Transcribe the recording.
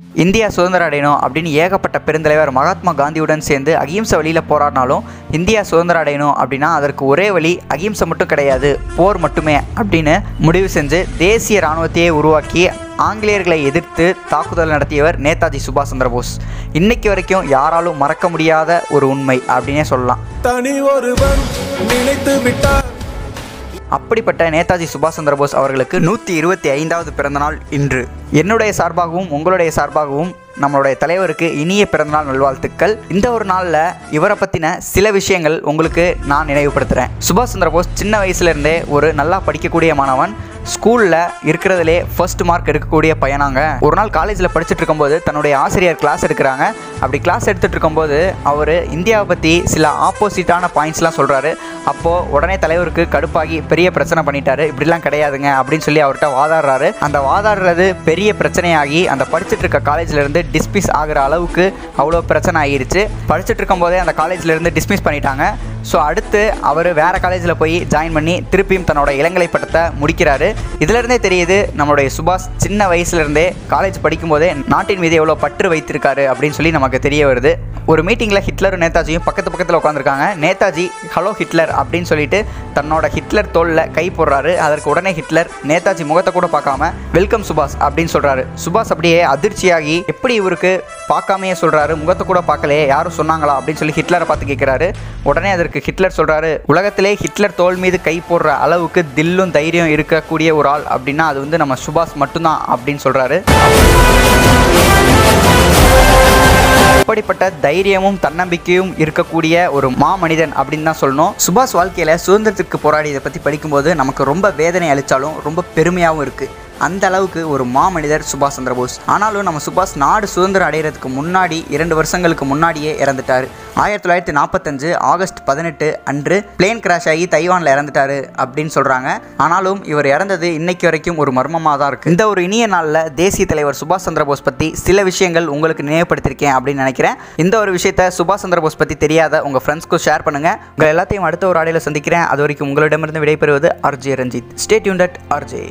India சுதந்திரம் அடையணும் அப்படின்னு ஏகப்பட்ட பெருந்தலைவர் மகாத்மா காந்தியுடன் சேர்ந்து அகிம்சை வழியில் போராடினாலும் இந்தியா சுதந்திரம் அடையணும் அப்படின்னா அதற்கு ஒரே வழி அகிம்சை மட்டும் கிடையாது போர் மட்டுமே அப்படின்னு முடிவு செஞ்சு தேசிய இராணுவத்தையே உருவாக்கி ஆங்கிலேயர்களை எதிர்த்து தாக்குதல் நடத்தியவர் நேதாஜி சுபாஷ் சந்திரபோஸ் இன்னைக்கு வரைக்கும் யாராலும் மறக்க முடியாத ஒரு உண்மை அப்படின்னே சொல்லலாம். தனி ஒருவன் நினைத்து விட்டார் அப்படிப்பட்ட நேதாஜி சுபாஷ் சந்திர போஸ் அவர்களுக்கு நூற்றி இருபத்தி ஐந்தாவது பிறந்தநாள் இன்று. என்னுடைய சார்பாகவும் உங்களுடைய சார்பாகவும் நம்மளுடைய தலைவருக்கு இனிய பிறந்தநாள் நல்வாழ்த்துக்கள். இந்த ஒரு நாளில் இவரை பற்றின சில விஷயங்கள் உங்களுக்கு நான் நினைவுபடுத்துகிறேன் சுபாஷ் சந்திர போஸ் சின்ன வயசுலேருந்தே ஒரு நல்லா படிக்கக்கூடிய மாணவன். ஸ்கூலில் இருக்கிறதுலே ஃபர்ஸ்ட் மார்க் எடுக்கக்கூடிய பையனாங்க. ஒரு நாள் காலேஜில் படிச்சுட்டு இருக்கும்போது தன்னுடைய ஆசிரியர் கிளாஸ் எடுக்கிறாங்க. அப்படி கிளாஸ் எடுத்துகிட்டு இருக்கும்போது அவர் இந்தியாவை பற்றி சில ஆப்போசிட்டான பாயிண்ட்ஸ்லாம் சொல்கிறாரு அப்போது உடனே தலைவருக்கு கடுப்பாகி பெரிய பிரச்சனை பண்ணிட்டாரு. இப்படிலாம் கிடையாதுங்க அப்படின்னு சொல்லி அவர்கிட்ட வாதாடுறாரு. அந்த வாதாடுறது பெரிய பிரச்சனையாகி அந்த படிச்சுட்டு இருக்க காலேஜ்லேருந்து டிஸ்மிஸ் ஆகிற அளவுக்கு அவ்வளோ பிரச்சனை ஆகிருச்சு. படிச்சுட்டு இருக்கும்போதே அந்த காலேஜ்லேருந்து டிஸ்மிஸ் பண்ணிட்டாங்க. ஸோ அடுத்து அவர் வேறு காலேஜில் போய் ஜாயின் பண்ணி திருப்பியும் தன்னோட இளங்கலை பட்டத்தை முடிக்கிறாரு. இதிலிருந்தே தெரியுது நம்மளுடைய சுபாஷ் சின்ன வயசுலேருந்தே காலேஜ் படிக்கும்போதே நாட்டின் மீது எவ்வளோ பற்று வைத்திருக்காரு அப்படின்னு சொல்லி நமக்கு தெரிய வருது. ஒரு மீட்டிங்கில் ஹிட்லரும் நேதாஜியும் பக்கத்து பக்கத்தில் உட்காந்துருக்காங்க நேதாஜி ஹலோ ஹிட்லர் அப்படின்னு சொல்லிட்டு தன்னோட ஹிட்லர் தோலில் கை போடுறாரு. அதற்கு உடனே ஹிட்லர் நேதாஜி முகத்தை கூட பார்க்காம வெல்கம் சுபாஷ் அப்படின்னு சொல்றாரு. சுபாஷ் அப்படியே அதிர்ச்சியாகி எப்படி இவருக்கு பார்க்காமையே சொல்றாரு? முகத்தை கூட பார்க்கலையே. யாரும் சொன்னாங்களா? அப்படின்னு சொல்லி ஹிட்லரை பார்த்து கேட்குறாரு உடனே அதற்கு ஹிட்லர் சொல்றாரு உலகத்திலே ஹிட்லர் தோல் மீது கை போடுற அளவுக்கு தில்லும் தைரியம் இருக்கக்கூடிய ஒரு ஆள் அப்படின்னா அது வந்து நம்ம சுபாஷ் மட்டும்தான் அப்படின்னு சொல்றாரு. அப்படிப்பட்ட தைரியமும் தன்னம்பிக்கையும் இருக்கக்கூடிய ஒரு மாமனிதன் அப்படின்னு தான் சொல்லணும். சுபாஷ் வாழ்க்கையில் சுதந்திரத்துக்கு போராடியதை பற்றி படிக்கும்போது நமக்கு ரொம்ப வேதனை அளித்தாலும் ரொம்ப பெருமையாகவும் இருக்குது அந்த அளவுக்கு ஒரு மாமனிதர் சுபாஷ் சந்திர போஸ். ஆனாலும் நம்ம சுபாஷ் நாடு சுதந்திரம் அடைகிறதுக்கு முன்னாடி இரண்டு வருஷங்களுக்கு முன்னாடியே இறந்துட்டார். ஆயிரத்தி தொள்ளாயிரத்தி நாற்பத்தஞ்சு ஆகஸ்ட் பதினெட்டு அன்று பிளேன் கிராஷ் ஆகி தைவானில் இறந்துட்டாரு அப்படின்னு சொல்கிறாங்க ஆனாலும் இவர் இறந்தது இன்னைக்கு வரைக்கும் ஒரு மர்மமாக தான் இருக்குது இந்த ஒரு இனிய நாளில் தேசிய தலைவர் சுபாஷ் சந்திர போஸ் பற்றி சில விஷயங்கள் உங்களுக்கு நினைவுபடுத்திருக்கேன் அப்படின்னு நினைக்கிறேன். இந்த ஒரு விஷயத்த சுபாஷ் சந்திர போஸ் பற்றி தெரியாத உங்கள் ஃப்ரெண்ட்ஸ்க்கும் ஷேர் பண்ணுங்கள் உங்கள் எல்லாத்தையும் அடுத்த ஒரு ஆடையில் சந்திக்கிறேன். அது வரைக்கும் உங்களிடமிருந்து விடைபெறுவது RJ Ranjith. Stay tuned RJ